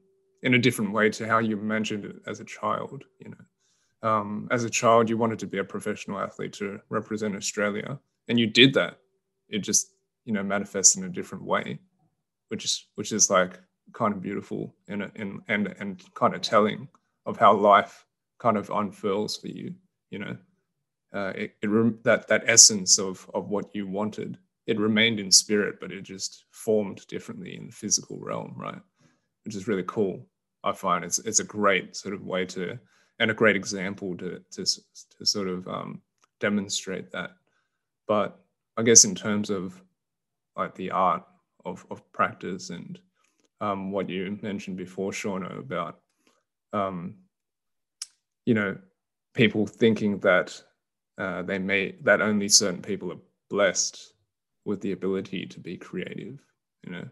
in a different way to how you imagined it as a child. You know, um, as a child, you wanted to be a professional athlete to represent Australia, and you did that. It just you know manifests in a different way, which is which is like kind of beautiful and and and and kind of telling of how life kind of unfurls for you. You know, uh, it, it that that essence of of what you wanted it remained in spirit, but it just formed differently in the physical realm, right? Which is really cool. I find it's it's a great sort of way to and a great example to to, to sort of um, demonstrate that. But I guess in terms of like the art of of practice and um, what you mentioned before, Shauno, about um, you know people thinking that uh, they may that only certain people are blessed with the ability to be creative. You know,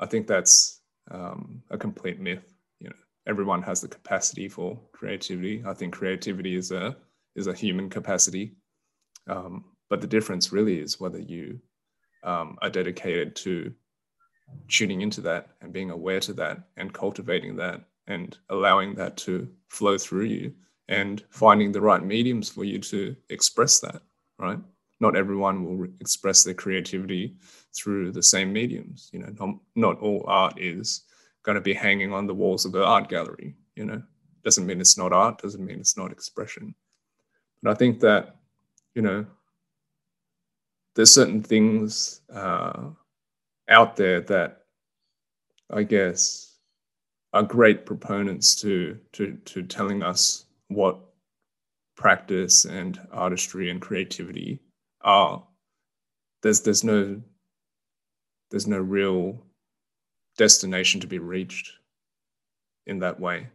I think that's um, a complete myth You know, everyone has the capacity for creativity. I think creativity is a is a human capacity, um, but the difference really is whether you um, are dedicated to tuning into that and being aware to that and cultivating that and allowing that to flow through you and finding the right mediums for you to express that. Right? Not everyone will express their creativity through the same mediums. You know, not, not all art is going to be hanging on the walls of the art gallery. You know, doesn't mean it's not art, doesn't mean it's not expression. But I think that, you know, there's certain things uh, out there that I guess are great proponents to, to, to telling us what practice and artistry and creativity are. There's, there's no there's no real destination to be reached in that way.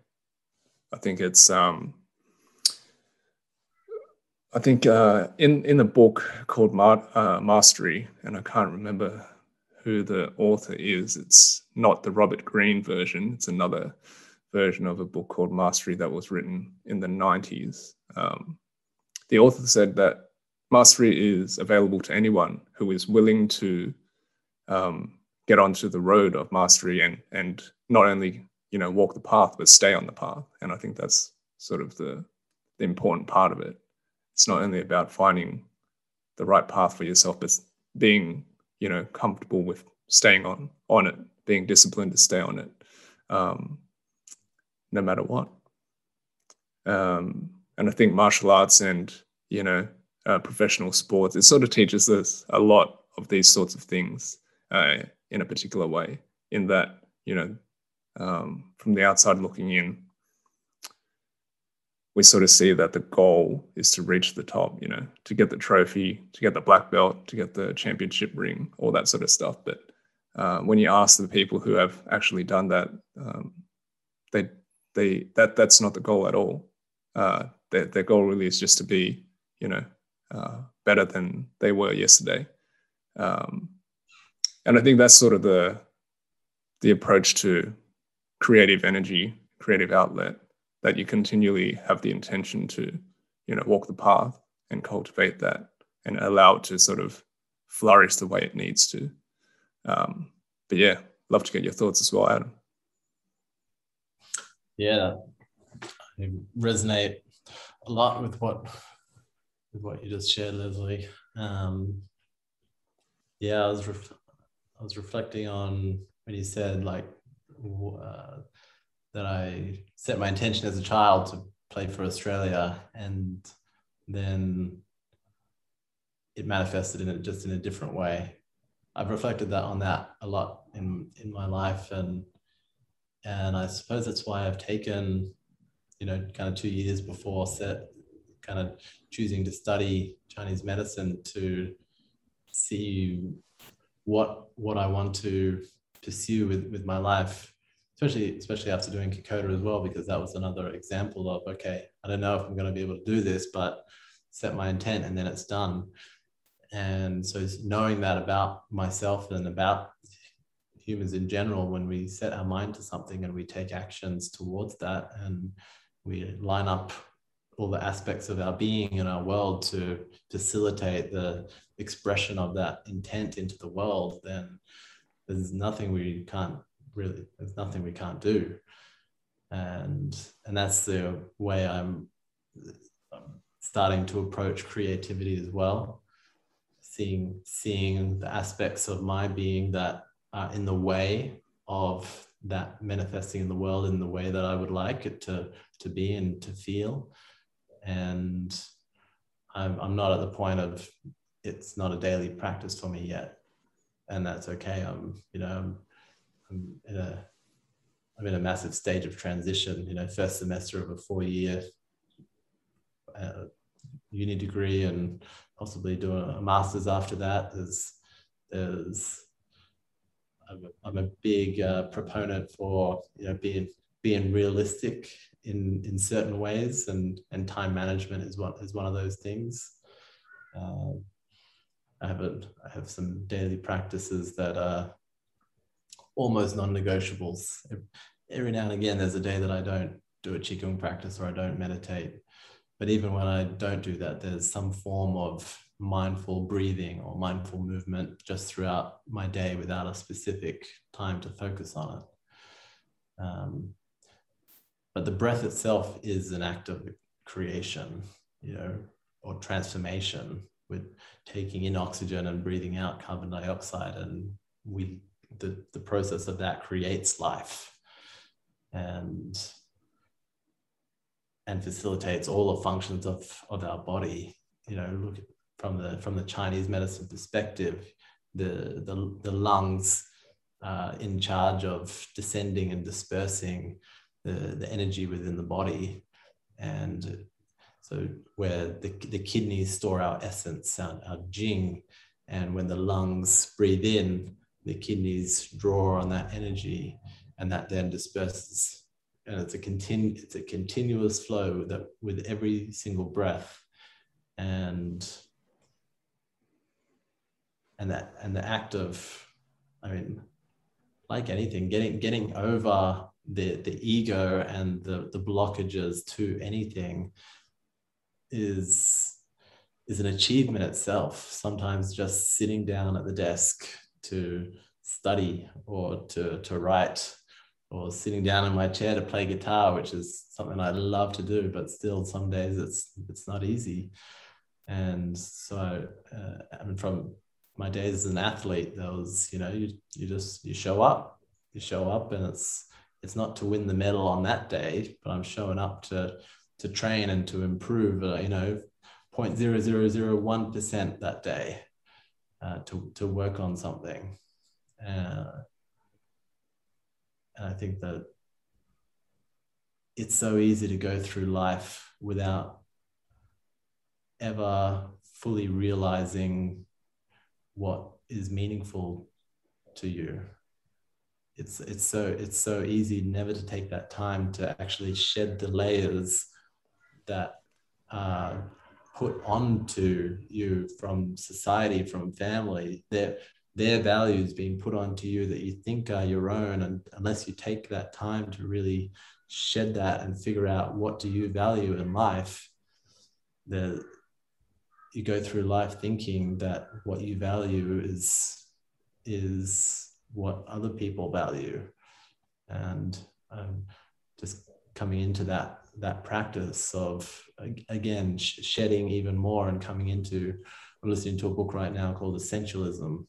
I think it's um, I think uh, in in the book called uh, Mastery, and I can't remember who the author is. It's not the Robert Greene version. It's another version of a book called Mastery that was written in the 90s. Um, the author said that mastery is available to anyone who is willing to um, get onto the road of mastery and and not only you know walk the path but stay on the path and i think that's sort of the the important part of it it's not only about finding the right path for yourself but being you know comfortable with staying on on it being disciplined to stay on it um, no matter what. Um, and i think martial arts and you know uh, professional sports it sort of teaches us a lot of these sorts of things uh, in a particular way in that you know um, from the outside looking in we sort of see that the goal is to reach the top, you know, to get the trophy, to get the black belt, to get the championship ring, all that sort of stuff. But uh, when you ask the people who have actually done that, um, they they that that's not the goal at all. Uh, their, their goal really is just to be, you know, uh, better than they were yesterday. Um, and I think that's sort of the the approach to creative energy, creative outlet that you continually have the intention to, you know, walk the path and cultivate that and allow it to sort of flourish the way it needs to. Um, but yeah, love to get your thoughts as well, Adam. Yeah, I resonate a lot with what with what you just shared, Leslie. Um, yeah, I was ref- I was reflecting on when you said like uh, that I set my intention as a child to play for Australia, and then it manifested in it just in a different way. I've reflected that on that a lot in in my life, and and I suppose that's why I've taken, you know, kind of two years before set, kind of choosing to study Chinese medicine to see what what I want to pursue with with my life, especially especially after doing Kokoda as well, because that was another example of okay, I don't know if I'm going to be able to do this, but set my intent and then it's done. And so knowing that about myself and about humans in general when we set our mind to something and we take actions towards that and we line up all the aspects of our being and our world to facilitate the expression of that intent into the world then there's nothing we can't really there's nothing we can't do and and that's the way i'm starting to approach creativity as well seeing seeing the aspects of my being that are in the way of that manifesting in the world in the way that I would like it to to be and to feel. And I'm, I'm not at the point of it's not a daily practice for me yet, and that's okay. I'm you know I'm in a I'm in a massive stage of transition. You know, first semester of a four year uh, uni degree and possibly do a, master's after that. There's, there's I'm a, I'm a big uh, proponent for you know being being realistic in in certain ways, and and time management is one is one of those things. Uh, I have a, I have some daily practices that are almost non-negotiables. Every now and again, there's a day that I don't do a qigong practice or I don't meditate, but even when I don't do that, there's some form of mindful breathing or mindful movement just throughout my day without a specific time to focus on it. Um, but the breath itself is an act of creation, you know, or transformation with taking in oxygen and breathing out carbon dioxide. And we, the, the process of that creates life. And and facilitates all the functions of, of our body. You know, look from the from the Chinese medicine perspective, the the, the lungs uh, in charge of descending and dispersing the, the energy within the body, and so where the, the kidneys store our essence, our, our jing, and when the lungs breathe in, the kidneys draw on that energy, and that then disperses. And it's a continu- it's a continuous flow that with every single breath and and that and the act of i mean like anything getting getting over the the ego and the the blockages to anything is is an achievement itself. Sometimes just sitting down at the desk to study or to to write or sitting down in my chair to play guitar, which is something I love to do, but still some days it's it's not easy. And so, uh, I mean, from my days as an athlete, there was you know you you just you show up, you show up, and it's it's not to win the medal on that day, but I'm showing up to to train and to improve. Uh, you know, 0.0001 percent that day uh, to to work on something. Uh, and I think that it's so easy to go through life without ever fully realizing what is meaningful to you it's it's so it's so easy never to take that time to actually shed the layers that put onto you from society from family their their values being put onto you that you think are your own and unless you take that time to really shed that and figure out what do you value in life the you go through life thinking that what you value is is what other people value. And um, just coming into that that practice of again sh- shedding even more and coming into i'm listening to a book right now called essentialism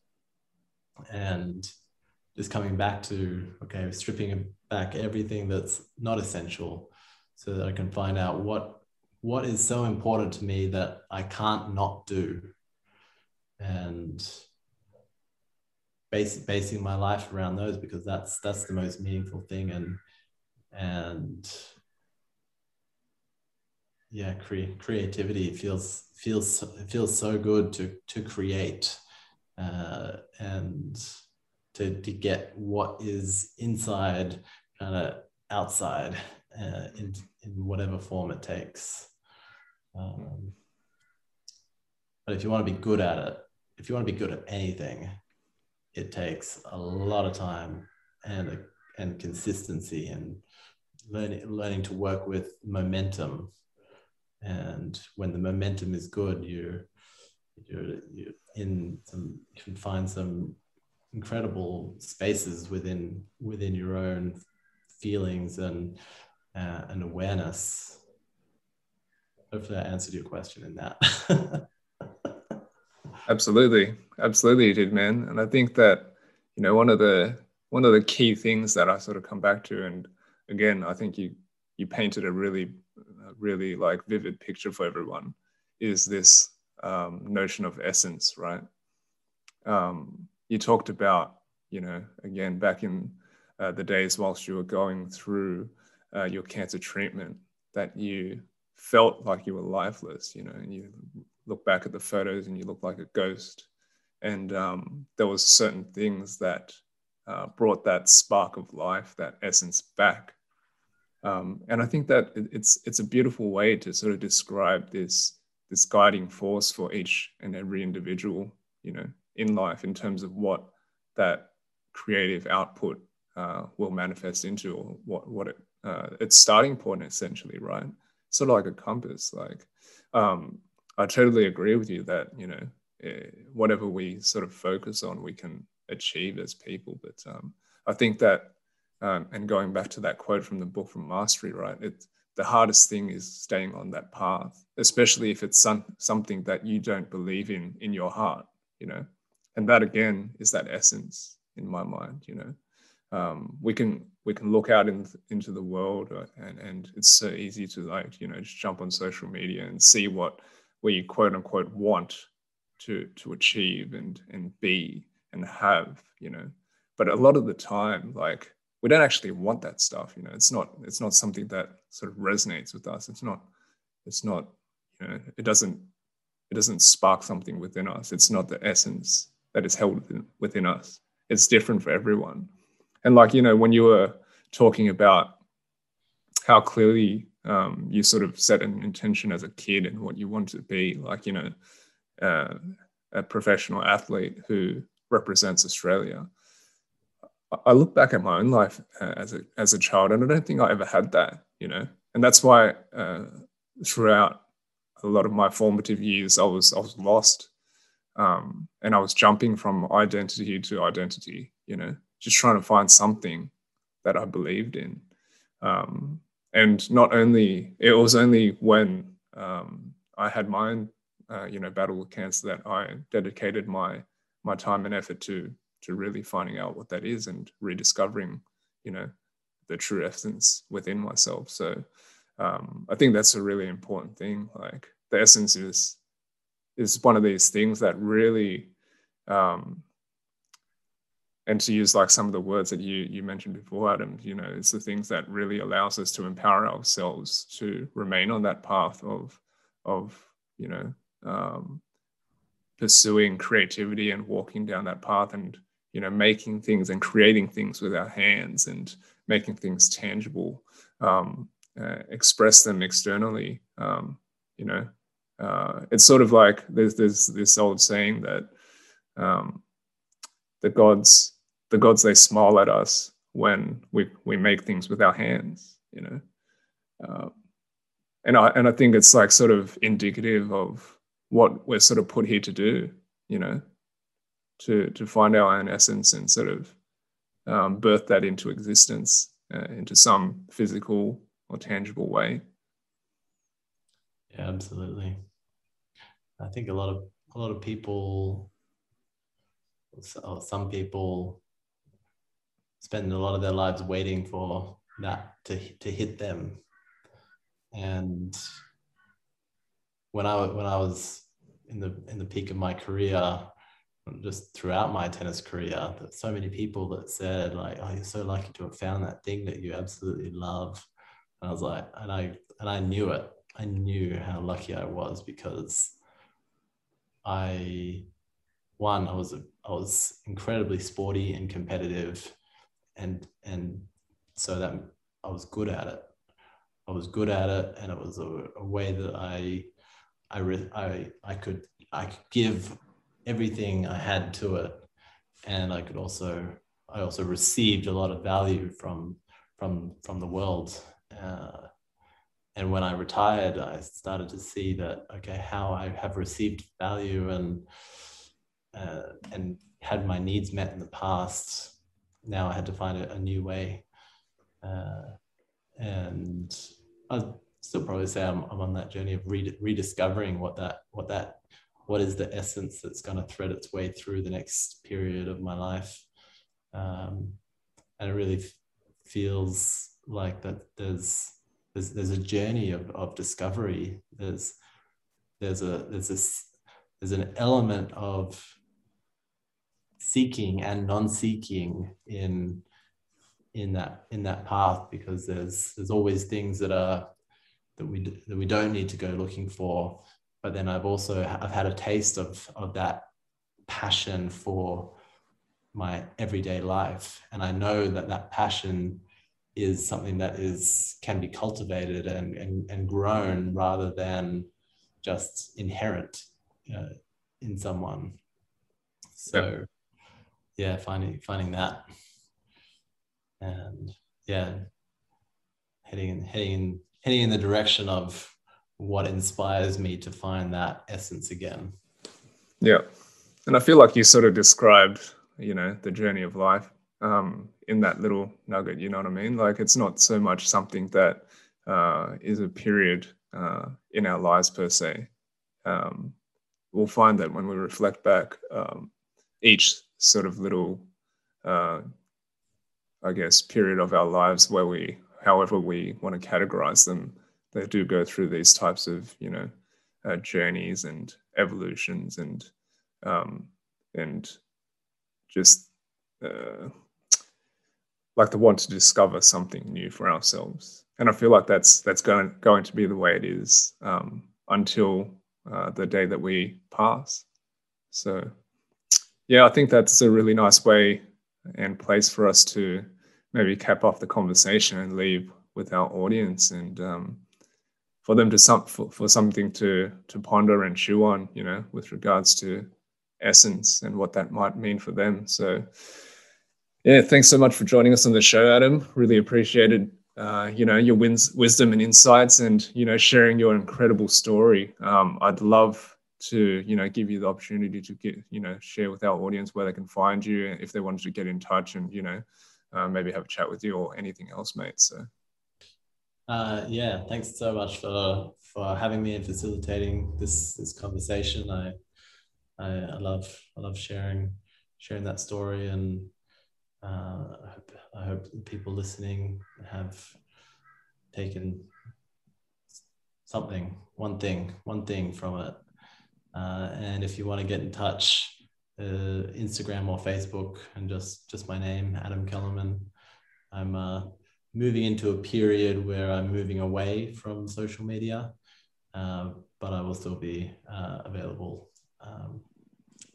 and just coming back to okay stripping back everything that's not essential so that i can find out what what is so important to me that i can't not do. And base, basing my life around those because that's that's the most meaningful thing and and yeah cre- creativity feels feels feels so good to to create uh, and to to get what is inside kind of outside uh, in in whatever form it takes. Um, but if you want to be good at it if you want to be good at anything it takes a lot of time and and consistency and learning learning to work with momentum and when the momentum is good you're you're, you're in some you can find some incredible spaces within within your own feelings and uh, and awareness. Hopefully i answered your question in that. Absolutely, absolutely, you did, man. And I think that you know one of the one of the key things that I sort of come back to, and again, I think you you painted a really really like vivid picture for everyone, is this um, notion of essence, right? Um, you talked about you know again back in uh, the days whilst you were going through uh, your cancer treatment that you felt like you were lifeless, you know, and you look back at the photos and you look like a ghost. And um, there was certain things that uh, brought that spark of life, that essence back. Um, and I think that it's it's a beautiful way to sort of describe this this guiding force for each and every individual, you know, in life in terms of what that creative output uh, will manifest into, or what what it uh, its starting point essentially, right? Sort of like a compass, like um, I totally agree with you that you know eh, whatever we sort of focus on, we can achieve as people. But um, I think that, um, and going back to that quote from the book from Mastery, right? It's the hardest thing is staying on that path, especially if it's some, something that you don't believe in in your heart, you know. And that again is that essence in my mind, you know. Um, we can we can look out in, into the world uh, and and it's so easy to like you know just jump on social media and see what we quote unquote want to to achieve and and be and have you know but a lot of the time like we don't actually want that stuff you know it's not it's not something that sort of resonates with us. It's not it's not you know it doesn't it doesn't spark something within us. It's not the essence that is held within, within us. It's different for everyone. And like you know when you were talking about how clearly um, you sort of set an intention as a kid and what you want to be like you know uh, a professional athlete who represents australia i look back at my own life uh, as a as a child and i don't think i ever had that you know? And that's why uh, throughout a lot of my formative years i was i was lost um, and i was jumping from identity to identity you know? Just trying to find something that i believed in. Um, and not only it was only when um, I had my own, uh, you know, battle with cancer that I dedicated my my time and effort to to really finding out what that is and rediscovering, you know, the true essence within myself. So um, I think that's a really important thing. Like the essence is is one of these things that really um, and to use like some of the words that you you mentioned before adam you know it's the things that really allows us to empower ourselves to remain on that path of of you know um, pursuing creativity and walking down that path and you know making things and creating things with our hands and making things tangible um, uh, express them externally um, you know uh, it's sort of like there's there's this old saying that um, the gods the gods they smile at us when we we make things with our hands you know uh, and I and I think it's like sort of indicative of what we're sort of put here to do you know to to find our own essence and sort of um, birth that into existence uh, into some physical or tangible way yeah absolutely i think a lot of a lot of people some people spend a lot of their lives waiting for that to to hit them. And when I when I was in the in the peak of my career, just throughout my tennis career, that so many people that said like, "Oh, you're so lucky to have found that thing that you absolutely love." And I was like, and I and I knew it. I knew how lucky I was because I one I was a, I was incredibly sporty and competitive and and so that I was good at it. I was good at it, and it was a, a way that I I, re, I I could I could give everything I had to it, and I could also I also received a lot of value from from from the world. Uh, and when I retired, I started to see that okay, how I have received value and uh, and had my needs met in the past now I had to find a, a new way. Uh, and I still probably say I'm, I'm on that journey of rediscovering what that, what that, what is the essence that's going to thread its way through the next period of my life. Um, and it really f- feels like that there's, there's, there's a journey of, of discovery. There's, there's a, there's this, there's an element of seeking and non-seeking in in that in that path because there's there's always things that are that we that we don't need to go looking for but then i've also i've had a taste of of that passion for my everyday life. And i know that that passion is something that is can be cultivated and and, and grown rather than just inherent uh, in someone. So yeah, finding finding that, and yeah, heading in, heading in, heading in the direction of what inspires me to find that essence again. Yeah, and I feel like you sort of described, you know, the journey of life um, in that little nugget. You know what I mean? Like it's not so much something that uh, is a period uh, in our lives per se. Um, we'll find that when we reflect back, um, each sort of little, uh, I guess, period of our lives where we, however we want to categorize them, they do go through these types of, you know, uh, journeys and evolutions and um, and just uh, like the want to discover something new for ourselves. And I feel like that's that's going going to be the way it is um, until uh, the day that we pass. So yeah, I think that's a really nice way and place for us to maybe cap off the conversation and leave with our audience and um, for them to some for, for something to to ponder and chew on, you know, with regards to essence and what that might mean for them. So, yeah, thanks so much for joining us on the show, Adam. Really appreciated, uh, you know, your wins, wisdom and insights, and you know, sharing your incredible story. Um, I'd love to you know give you the opportunity to get you know share with our audience where they can find you if they wanted to get in touch and you know uh, maybe have a chat with you or anything else mate so uh, yeah thanks so much for for having me and facilitating this this conversation i i, I love i love sharing sharing that story and uh, I, hope, I hope people listening have taken something one thing one thing from it uh, and if you want to get in touch, uh, Instagram or Facebook, and just just my name, Adam Kellerman. I'm uh, moving into a period where I'm moving away from social media, uh, but I will still be uh, available um,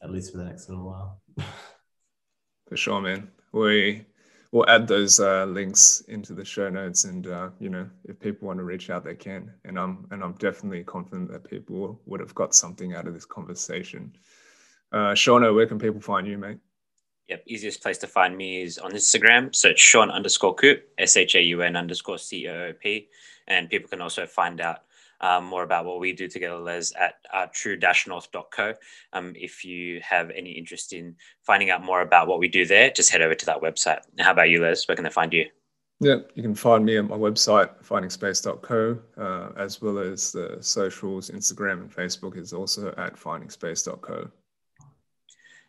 at least for the next little while. for sure, man. We we'll add those uh, links into the show notes, and uh, you know, if people want to reach out, they can. And I'm and I'm definitely confident that people would have got something out of this conversation. Uh, Shauno, where can people find you, mate? Yep, easiest place to find me is on Instagram. Search Shaun underscore Coop, S H A U N underscore C O O P, and people can also find out um, more about what we do together, Les, at uh, true-north.co. Um, if you have any interest in finding out more about what we do there, just head over to that website. How about you, Les? Where can they find you? Yeah, you can find me at my website, findingspace.co, uh, as well as the socials, Instagram and Facebook is also at findingspace.co.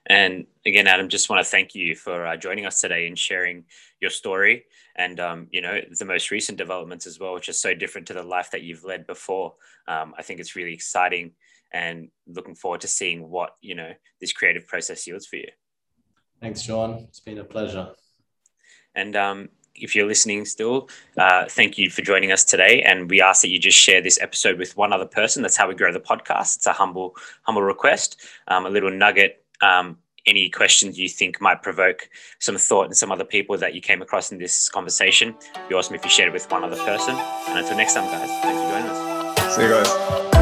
And again, Adam, just want to thank you for uh, joining us today and sharing your story and um, you know the most recent developments as well, which is so different to the life that you've led before. Um, I think it's really exciting, and looking forward to seeing what you know this creative process yields for you. Thanks, Shaun. It's been a pleasure. And um, if you're listening still, uh, thank you for joining us today. And we ask that you just share this episode with one other person. That's how we grow the podcast. It's a humble, humble request, um, a little nugget um, any questions you think might provoke some thought in some other people that you came across in this conversation. It'd be awesome if you shared it with one other person. And until next time, guys, thanks for joining us. See you guys.